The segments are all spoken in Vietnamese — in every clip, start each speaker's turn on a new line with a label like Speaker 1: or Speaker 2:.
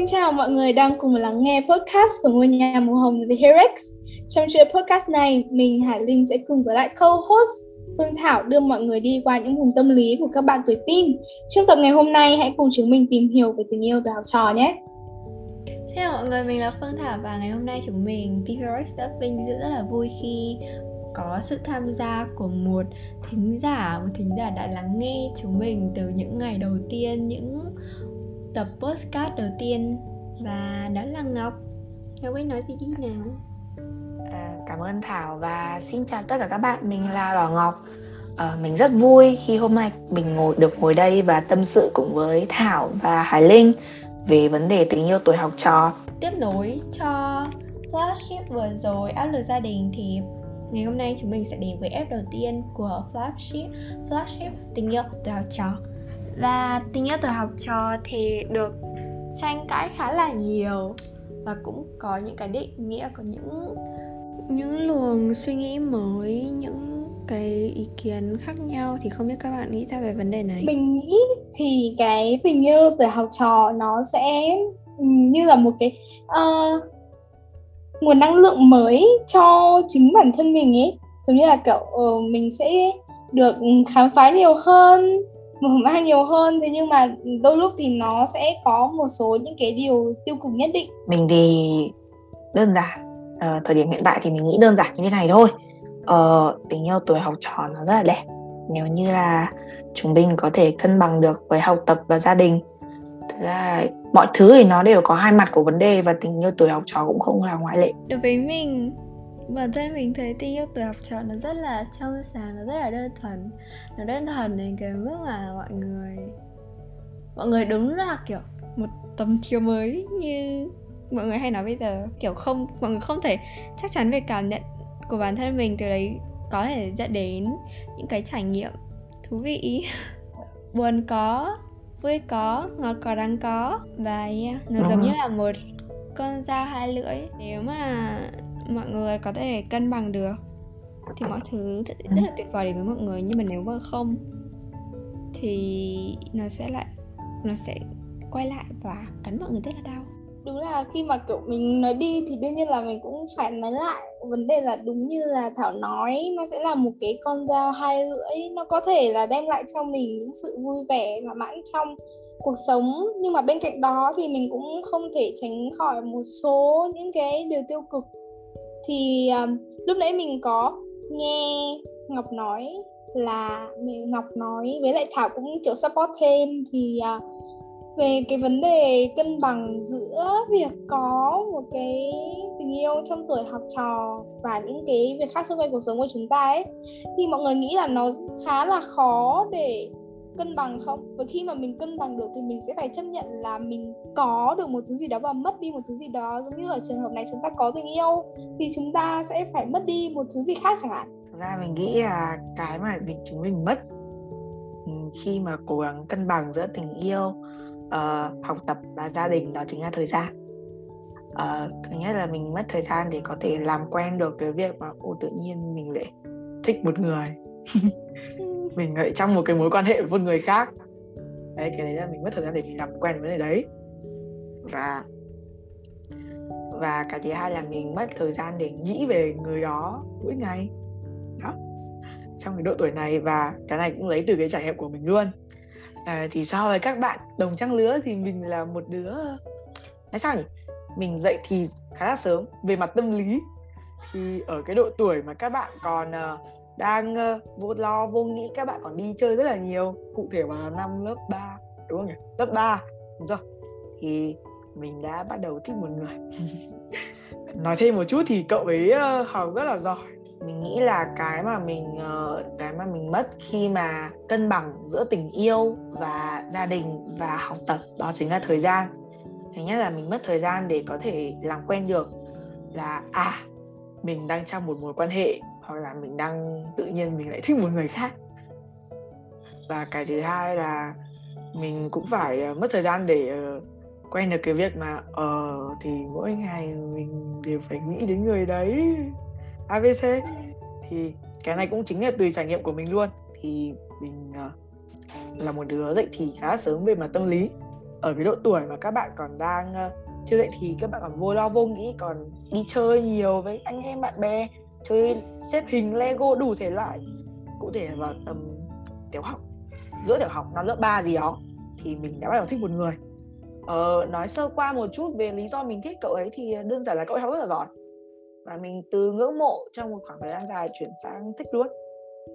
Speaker 1: Xin chào mọi người đang cùng lắng nghe podcast của ngôi nhà màu hồng The Herex. Trong chuỗi podcast này, mình Hải Linh sẽ cùng với lại co-host Phương Thảo đưa mọi người đi qua những vùng tâm lý của các bạn tuổi teen. Trong tập ngày hôm nay, hãy cùng chúng mình tìm hiểu về tình yêu và học trò nhé.
Speaker 2: Xin chào mọi người, mình là Phương Thảo và ngày hôm nay chúng mình TVRX đã vinh dự rất là vui khi có sự tham gia của một thính giả, một thính giả đã lắng nghe chúng mình từ những ngày đầu tiên, những tập postcard đầu tiên và đó là Ngọc. Ngọc ấy nói gì đi nào?
Speaker 3: À, cảm ơn Thảo và xin chào tất cả các bạn, mình là Bảo Ngọc. À, mình rất vui khi hôm nay mình ngồi được ngồi đây và tâm sự cùng với Thảo và Hải Linh về vấn đề tình yêu tuổi học trò.
Speaker 2: Tiếp nối cho flagship vừa rồi áp lực gia đình thì ngày hôm nay chúng mình sẽ đến với app đầu tiên của flagship flagship tình yêu tuổi học trò và tình yêu tuổi học trò thì được tranh cãi khá là nhiều và cũng có những cái định nghĩa có những những luồng suy nghĩ mới những cái ý kiến khác nhau. Thì không biết các bạn nghĩ sao về vấn đề này?
Speaker 1: Mình nghĩ thì cái tình yêu tuổi học trò nó sẽ như là một cái uh, nguồn năng lượng mới cho chính bản thân mình ấy. Giống như là kiểu uh, mình sẽ được khám phá nhiều hơn mở mang nhiều hơn. Thế nhưng mà đôi lúc thì nó sẽ có một số những cái điều tiêu cực nhất định.
Speaker 3: Mình thì đơn giản uh, thời điểm hiện tại thì mình nghĩ đơn giản như thế này thôi. Uh, tình yêu tuổi học trò nó rất là đẹp. Nếu như là chúng mình có thể cân bằng được với học tập và gia đình thực ra mọi thứ thì nó đều có hai mặt của vấn đề và tình yêu tuổi học trò cũng không là ngoại lệ.
Speaker 2: Đối với mình bản thân mình thấy tình yêu tuổi học trò nó rất là trong sáng nó rất là đơn thuần. Nó đơn thuần đến cái mức mà mọi người mọi người đúng là kiểu một tấm chiếu mới như mọi người hay nói bây giờ. Kiểu không mọi người không thể chắc chắn về cảm nhận của bản thân mình từ đấy có thể dẫn đến những cái trải nghiệm thú vị. Buồn có vui có ngọt có đắng có. Và yeah, nó giống như là một con dao hai lưỡi. Nếu mà mọi người có thể cân bằng được. Thì mọi thứ rất, rất là tuyệt vời đến với mọi người nhưng mà nếu mà không thì nó sẽ lại nó sẽ quay lại và cắn mọi người rất là đau.
Speaker 1: Đúng là khi mà kiểu mình nói đi thì đương nhiên là mình cũng phải nói lại. Vấn đề là đúng như là thảo nói nó sẽ là một cái con dao hai lưỡi nó có thể là đem lại cho mình những sự vui vẻ và mãn trong cuộc sống. Nhưng mà bên cạnh đó thì mình cũng không thể tránh khỏi một số những cái điều tiêu cực thì um, lúc nãy mình có nghe ngọc nói là ngọc nói với lại thảo cũng kiểu support thêm thì uh, về cái vấn đề cân bằng giữa việc có một cái tình yêu trong tuổi học trò và những cái việc khác xung quanh cuộc sống của chúng ta ấy thì mọi người nghĩ là nó khá là khó để cân bằng không? Và khi mà mình cân bằng được thì mình sẽ phải chấp nhận là mình có được một thứ gì đó và mất đi một thứ gì đó giống như ở trường hợp này chúng ta có tình yêu thì chúng ta sẽ phải mất đi một thứ gì khác chẳng hạn.
Speaker 3: Thật ra mình nghĩ là cái mà mình chúng mình mất ừ, khi mà cố gắng cân bằng giữa tình yêu uh, học tập và gia đình đó chính là thời gian. Uh, thứ nhất là mình mất thời gian để có thể làm quen được cái việc mà ô tự nhiên mình lại thích một người. Mình lại trong một cái mối quan hệ với một người khác. Đấy cái đấy là mình mất thời gian để mình làm quen với đề đấy và và cái thứ hai là mình mất thời gian để nghĩ về người đó mỗi ngày. Đó. Trong cái độ tuổi này và cái này cũng lấy từ cái trải nghiệm của mình luôn. À, thì so với các bạn đồng trang lứa thì mình là một đứa nói sao nhỉ? Mình dậy thì khá là sớm về mặt tâm lý. Thì ở cái độ tuổi mà các bạn còn uh, đang uh, vô lo vô nghĩ các bạn còn đi chơi rất là nhiều. Cụ thể vào năm lớp 3 đúng không nhỉ? Lớp 3 đúng rồi. Thì mình đã bắt đầu thích một người. Nói thêm một chút thì cậu ấy uh, học rất là giỏi. Mình nghĩ là cái mà mình uh, cái mà mình mất khi mà cân bằng giữa tình yêu và gia đình và học tập đó chính là thời gian. Thứ nhất là mình mất thời gian để có thể làm quen được là à mình đang trong một mối quan hệ hoặc là mình đang tự nhiên mình lại thích một người khác. Và cái thứ hai là mình cũng phải ờ, mất thời gian để quen được cái việc mà ờ uh, thì mỗi ngày mình đều phải nghĩ đến người đấy. Abc thì cái này cũng chính là từ trải nghiệm của mình luôn. Thì mình uh, là một đứa dậy thì khá sớm về mặt tâm lý. Ở cái độ tuổi mà các bạn còn đang uh, chưa dậy thì các bạn còn vô lo vô nghĩ còn đi chơi nhiều với anh em bạn bè chơi xếp hình lego đủ thể loại. Cụ thể vào tầm tiểu học giữa tiểu học năm lớp 3 gì đó thì mình đã bắt đầu thích một người ờ, nói sơ qua một chút về lý do mình thích cậu ấy thì à, đơn giản là cậu ấy học rất là giỏi. Và mình từ ngưỡng mộ trong một khoảng thời gian dài chuyển sang thích luôn.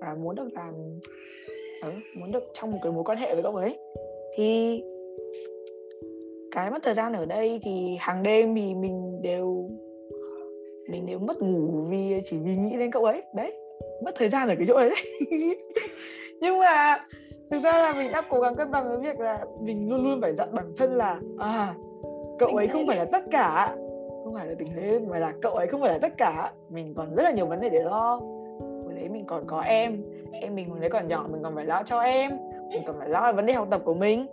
Speaker 3: Và muốn được làm ừ, muốn được trong một cái mối quan hệ với cậu ấy. Thì cái mất thời gian ở đây thì hàng đêm thì mình đều mình đều mất ngủ vì chỉ vì nghĩ đến cậu ấy. Đấy mất thời gian ở cái chỗ ấy đấy. Nhưng mà thực ra là mình đã cố gắng cân bằng cái việc là mình luôn luôn phải dặn bản thân là à cậu ấy không phải là tất cả. Không phải là tình thế mà là cậu ấy không phải là tất cả. Mình còn rất là nhiều vấn đề để lo. Hồi đấy mình còn có em em mình hồi đấy còn nhỏ mình còn phải lo cho em. Mình còn phải lo vấn đề học tập của mình.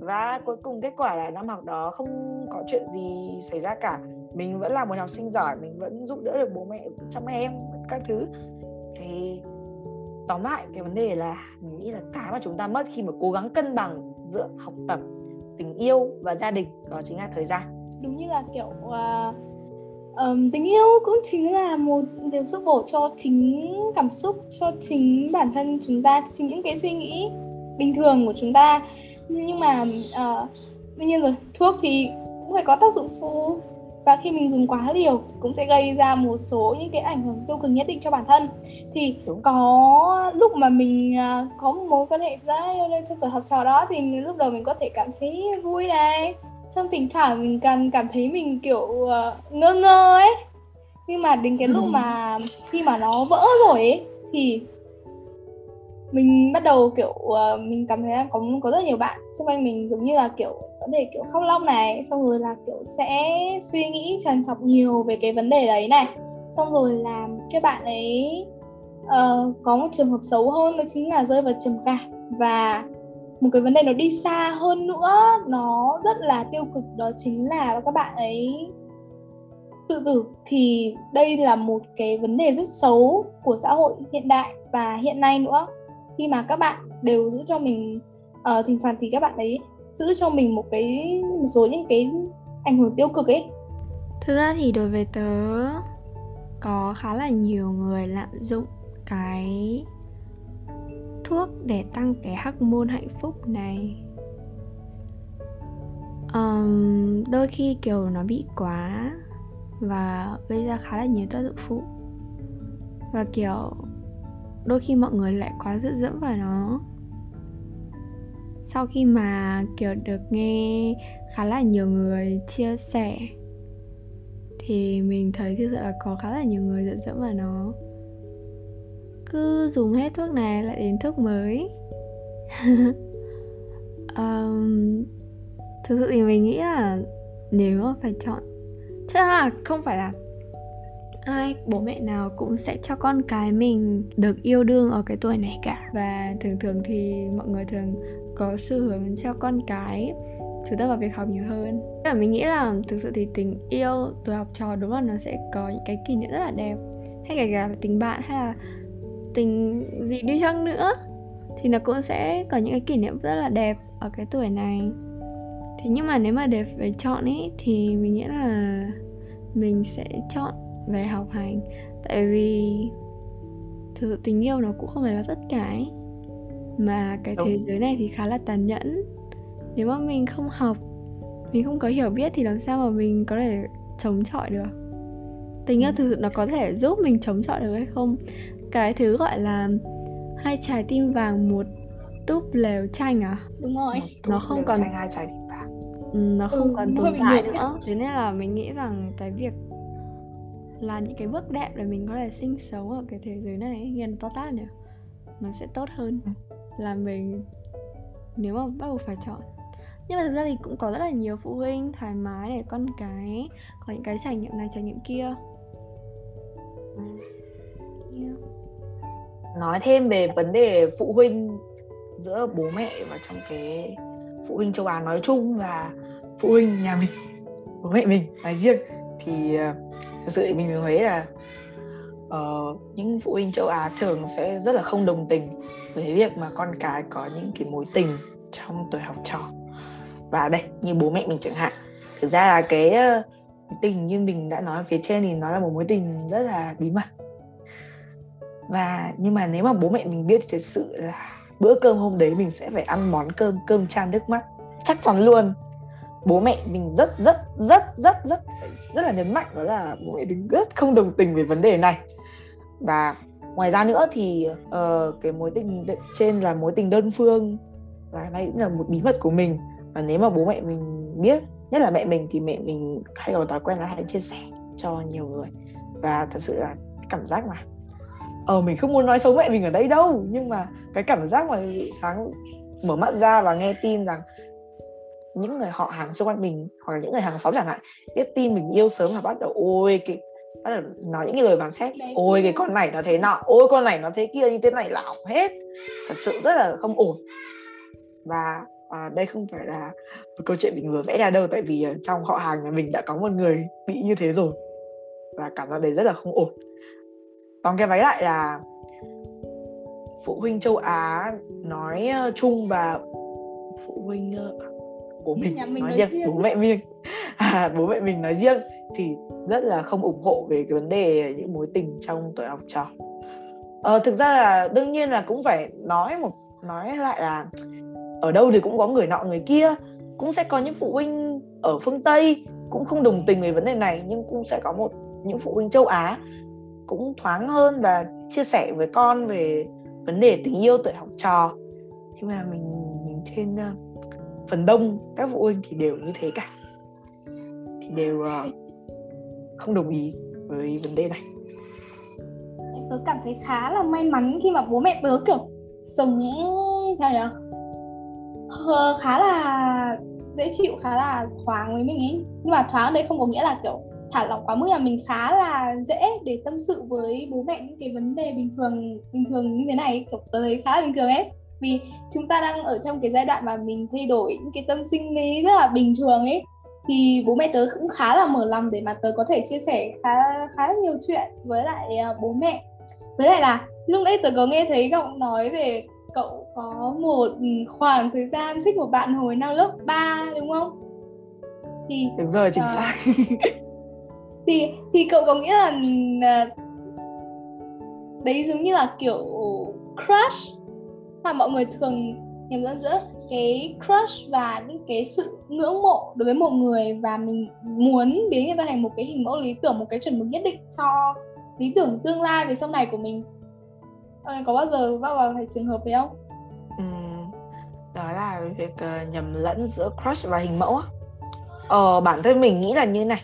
Speaker 3: Và cuối cùng kết quả là năm học đó không có chuyện gì xảy ra cả. Mình vẫn là một học sinh giỏi mình vẫn giúp đỡ được bố mẹ chăm em các thứ. Thì tóm lại cái vấn đề là mình nghĩ là cái mà chúng ta mất khi mà cố gắng cân bằng giữa học tập tình yêu và gia đình đó chính là thời gian.
Speaker 1: Đúng như là kiểu uh, um, tình yêu cũng chính là một điều giúp bổ cho chính cảm xúc cho chính bản thân chúng ta chính những cái suy nghĩ bình thường của chúng ta. Nhưng mà ờ, uh, tuy nhiên rồi thuốc thì cũng phải có tác dụng phụ và khi mình dùng quá liều cũng sẽ gây ra một số những cái ảnh hưởng tiêu cực nhất định cho bản thân. Thì Đúng. có lúc mà mình uh, có một mối quan hệ yêu lên trong tuổi học trò đó thì lúc đầu mình có thể cảm thấy vui này. Xong thỉnh thoảng mình cần cảm thấy mình kiểu uh, ngơ ngơ ấy. Nhưng mà đến cái lúc mà khi mà nó vỡ rồi ấy thì mình bắt đầu kiểu uh, mình cảm thấy là có có rất nhiều bạn xung quanh mình giống như là kiểu có thể kiểu khóc lóc này xong rồi là kiểu sẽ suy nghĩ trằn trọc nhiều về cái vấn đề đấy này. Xong rồi làm cho bạn ấy uh, có một trường hợp xấu hơn đó chính là rơi vào trầm cảm. Và một cái vấn đề nó đi xa hơn nữa nó rất là tiêu cực đó chính là các bạn ấy tự tử. Thì đây là một cái vấn đề rất xấu của xã hội hiện đại và hiện nay nữa. Khi mà các bạn đều giữ cho mình uh, thỉnh thoảng thì các bạn ấy giữ cho mình một cái một số những cái ảnh hưởng tiêu cực ấy.
Speaker 2: Thực ra thì đối với tớ có khá là nhiều người lạm dụng cái thuốc để tăng cái hormone hạnh phúc này. Um, đôi khi kiểu nó bị quá và gây ra khá là nhiều tác dụng phụ. Và kiểu đôi khi mọi người lại quá dựa dẫm vào nó sau khi mà kiểu được nghe khá là nhiều người chia sẻ thì mình thấy thực sự là có khá là nhiều người giận dẫm vào nó cứ dùng hết thuốc này lại đến thuốc mới. Um, thực sự thì mình nghĩ là nếu mà phải chọn chắc là không phải là ai, bố mẹ nào cũng sẽ cho con cái mình được yêu đương ở cái tuổi này cả. Và thường thường thì mọi người thường có xu hướng cho con cái chú tâm vào việc học nhiều hơn. Nhưng mà mình nghĩ là thực sự thì tình yêu tuổi học trò đúng là nó sẽ có những cái kỷ niệm rất là đẹp. Hay kể cả là tình bạn hay là tình gì đi chăng nữa thì nó cũng sẽ có những cái kỷ niệm rất là đẹp ở cái tuổi này. Thế nhưng mà nếu mà để phải chọn ấy thì mình nghĩ là mình sẽ chọn về học hành. Tại vì thực sự tình yêu nó cũng không phải là tất cả ấy. mà cái Đúng. thế giới này thì khá là tàn nhẫn. Nếu mà mình không học mình không có hiểu biết thì làm sao mà mình có thể chống chọi được? Tình yêu ừ. thực sự nó có thể giúp mình chống chọi được hay không? Cái thứ gọi là hai trái tim vàng một túp lều tranh à?
Speaker 1: Đúng rồi.
Speaker 2: Nó không còn
Speaker 3: tranh hai trái tim vàng.
Speaker 2: Ừ, nó không ừ, còn tồn tại nữa. Thế nên là mình nghĩ rằng cái việc là những cái bước đẹp để mình có thể sinh sống ở cái thế giới này nghiền to tát nhỉ nó sẽ tốt hơn ừ. là mình nếu mà bắt buộc phải chọn nhưng mà thực ra thì cũng có rất là nhiều phụ huynh thoải mái để con cái có những cái trải nghiệm này trải nghiệm kia
Speaker 3: yeah. nói thêm về vấn đề phụ huynh giữa bố mẹ và trong cái phụ huynh châu Á nói chung và phụ huynh nhà mình bố mẹ mình nói riêng thì uh, thực sự mình thấy là uh, những phụ huynh châu Á thường sẽ rất là không đồng tình với việc mà con cái có những cái mối tình trong tuổi học trò. Và đây như bố mẹ mình chẳng hạn. Thực ra là cái uh, tình như mình đã nói ở phía trên thì nó là một mối tình rất là bí mật. Và nhưng mà nếu mà bố mẹ mình biết thì thực sự là bữa cơm hôm đấy mình sẽ phải ăn món cơm cơm chan nước mắt chắc chắn luôn. Bố mẹ mình rất rất rất rất rất rất là nhấn mạnh đó là bố mẹ đứng rất không đồng tình về vấn đề này. Và ngoài ra nữa thì uh, cái mối tình trên là mối tình đơn phương và đây cũng là một bí mật của mình. Và nếu mà bố mẹ mình biết nhất là mẹ mình thì mẹ mình hay có thói quen là hay chia sẻ cho nhiều người. Và thật sự là cảm giác mà ờ mình không muốn nói xấu mẹ mình ở đây đâu nhưng mà cái cảm giác mà sáng mở mắt ra và nghe tin rằng những người họ hàng xung quanh mình hoặc là những người hàng xóm chẳng hạn biết tin mình yêu sớm và bắt đầu ôi cái bắt đầu nói những cái lời phán xét ôi cái con này nó thế nọ ôi con này nó thế kia như thế này là hỏng hết. Thật sự rất là không ổn. Và à, đây không phải là một câu chuyện mình vừa vẽ ra đâu tại vì trong họ hàng nhà mình đã có một người bị như thế rồi. Và cảm giác đấy rất là không ổn. Còn cái váy lại là phụ huynh châu Á nói uh, chung và phụ huynh uh, của mình, mình nói, riêng, riêng bố mẹ mình. À, bố mẹ mình nói riêng thì rất là không ủng hộ về cái vấn đề những mối tình trong tuổi học trò. Ờ, thực ra là đương nhiên là cũng phải nói một nói lại là ở đâu thì cũng có người nọ người kia cũng sẽ có những phụ huynh ở phương tây cũng không đồng tình về vấn đề này nhưng cũng sẽ có một những phụ huynh châu á cũng thoáng hơn và chia sẻ với con về vấn đề tình yêu tuổi học trò. Nhưng mà mình nhìn trên phần đông các phụ huynh thì đều như thế cả. Thì đều uh, không đồng ý với vấn đề này.
Speaker 1: Tớ cảm thấy khá là may mắn khi mà bố mẹ tớ kiểu sống sao nhỉ khá là dễ chịu khá là thoáng với mình ấy. Nhưng mà thoáng đây không có nghĩa là kiểu thả lỏng quá mức là mình khá là dễ để tâm sự với bố mẹ những cái vấn đề bình thường bình thường như thế này kiểu tớ thấy khá là bình thường ấy vì chúng ta đang ở trong cái giai đoạn mà mình thay đổi những cái tâm sinh lý rất là bình thường ấy thì bố mẹ tớ cũng khá là mở lòng để mà tớ có thể chia sẻ khá khá nhiều chuyện với lại uh, bố mẹ với lại là lúc nãy tớ có nghe thấy cậu nói về cậu có một khoảng thời gian thích một bạn hồi năm lớp 3 đúng không?
Speaker 3: Thì đúng rồi chính uh, xác.
Speaker 1: thì thì cậu có nghĩa là uh, đấy giống như là kiểu crush là mọi người thường nhầm lẫn giữa cái crush và những cái sự ngưỡng mộ đối với một người và mình muốn biến người ta thành một cái hình mẫu lý tưởng một cái chuẩn mực nhất định cho lý tưởng tương lai về sau này của mình. Ờ, có bao giờ vào vào phải trường hợp đấy không?
Speaker 3: Ừ, đó là việc uh, nhầm lẫn giữa crush và hình mẫu Ờ, bản thân mình nghĩ là như này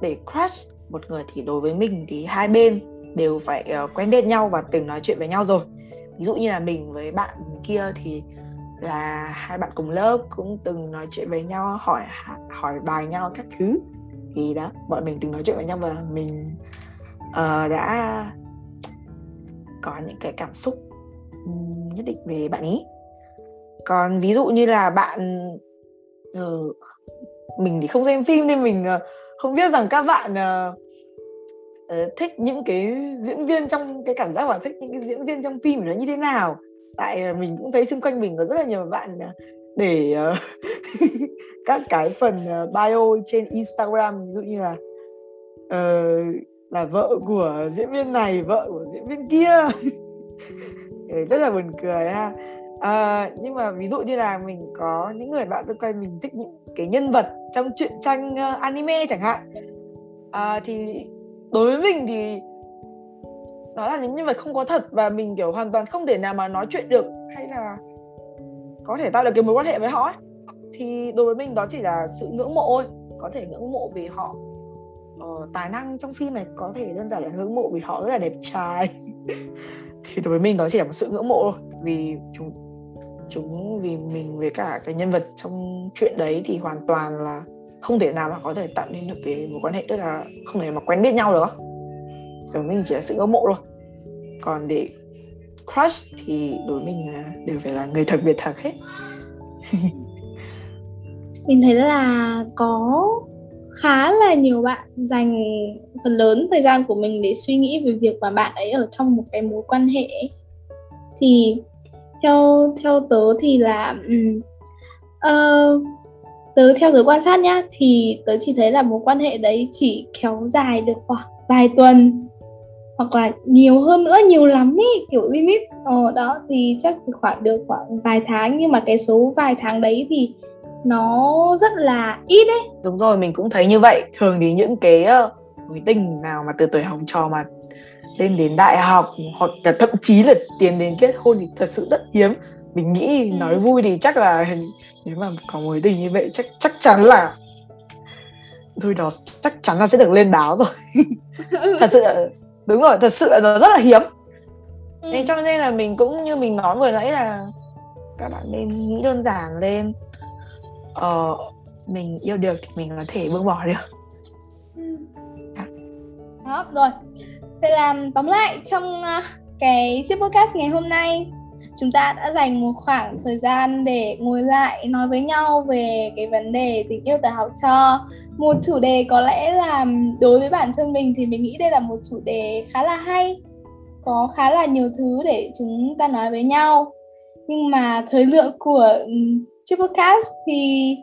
Speaker 3: để crush một người thì đối với mình thì hai bên đều phải uh, quen biết nhau và từng nói chuyện với nhau rồi ví dụ như là mình với bạn kia thì là hai bạn cùng lớp cũng từng nói chuyện với nhau hỏi hỏi bài nhau các thứ. Thì đó bọn mình từng nói chuyện với nhau và mình uh, đã có những cái cảm xúc nhất định về bạn ý. Còn ví dụ như là bạn uh, mình thì không xem phim nên mình uh, không biết rằng các bạn uh, uh, thích những cái diễn viên trong cái cảm giác và thích những cái diễn viên trong phim nó như thế nào? Tại ờ, mình cũng thấy xung quanh mình có rất là nhiều bạn ờ, để uh, các cái phần bio trên Instagram ví dụ như là uh, là vợ của diễn viên này vợ của diễn viên kia. Ừ, rất là buồn cười ha. À, nhưng mà ví dụ như là mình có những người bạn xung quanh mình thích những cái nhân vật trong truyện tranh anime chẳng hạn. À, thì đối với mình thì đó là những nhân vật không có thật và mình kiểu hoàn toàn không thể nào mà nói chuyện được hay là có thể tạo được cái mối quan hệ với họ ấy. thì đối với mình đó chỉ là sự ngưỡng mộ thôi có thể ngưỡng mộ vì họ ờ, tài năng trong phim này có thể đơn giản là ngưỡng mộ vì họ rất là đẹp trai thì đối với mình đó chỉ là một sự ngưỡng mộ thôi vì chúng chúng vì mình với cả cái nhân vật trong chuyện đấy thì hoàn toàn là không thể nào mà có thể tạo nên được cái mối quan hệ tức là không thể mà quen biết nhau được. Rồi mình chỉ là sự ngưỡng mộ thôi. Còn để crush thì đối mình đều phải là người thật biệt thật hết.
Speaker 1: Mình thấy là có khá là nhiều bạn dành phần lớn thời gian của mình để suy nghĩ về việc mà bạn ấy ở trong một cái mối quan hệ thì theo theo tớ thì là um, uh, tớ theo tớ quan sát nhá, thì tớ chỉ thấy là mối quan hệ đấy chỉ kéo dài được khoảng vài tuần, hoặc là nhiều hơn nữa, nhiều lắm ý, kiểu limit. Ờ đó, thì chắc khoảng, được khoảng vài tháng, nhưng mà cái số vài tháng đấy thì nó rất là ít đấy
Speaker 3: đúng rồi, mình cũng thấy như vậy. Thường thì những cái ờ, mối tình nào mà từ tuổi học trò mà lên đến đại học, hoặc là thậm chí là tiến đến kết hôn thì thật sự rất hiếm mình nghĩ ừ. nói vui thì chắc là nếu mà có mối tình như vậy chắc chắc chắn là thôi đó chắc chắn là sẽ được lên báo rồi thật sự là đúng rồi thật sự là nó rất là hiếm ừ. thế cho nên là mình cũng như mình nói vừa nãy là các bạn nên nghĩ đơn giản lên ờ, mình yêu được thì mình có thể buông bỏ được
Speaker 1: ừ. đó rồi vậy là tóm lại trong uh, cái chiếc podcast ngày hôm nay chúng ta đã dành một khoảng thời gian để ngồi lại nói với nhau về cái vấn đề tình yêu tại học trò. Một chủ đề có lẽ là đối với bản thân mình thì mình nghĩ đây là một chủ đề khá là hay có khá là nhiều thứ để chúng ta nói với nhau. Nhưng mà thời lượng của ừ, chiếc podcast thì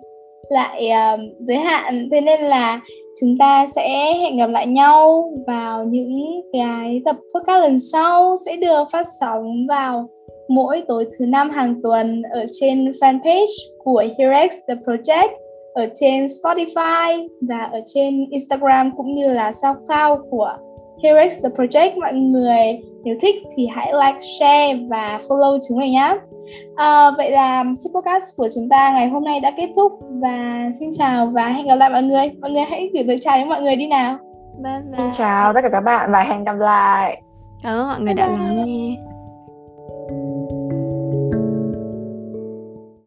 Speaker 1: lại uh, giới hạn thế nên là chúng ta sẽ hẹn gặp lại nhau vào những cái tập podcast lần sau sẽ được phát sóng vào mỗi tối thứ năm hàng tuần ở trên fanpage của Herex The Project ở trên Spotify và ở trên Instagram cũng như là SoundCloud của Herex The Project mọi người nếu thích thì hãy like, share và follow chúng mình nhé. À, vậy là chiếc podcast của chúng ta ngày hôm nay đã kết thúc và xin chào và hẹn gặp lại mọi người. Mọi người hãy gửi lời chào đến mọi người đi nào.
Speaker 3: Bye bye. Xin chào tất cả các bạn và hẹn gặp lại.
Speaker 2: Cảm ơn mọi người bye đã lắng nghe.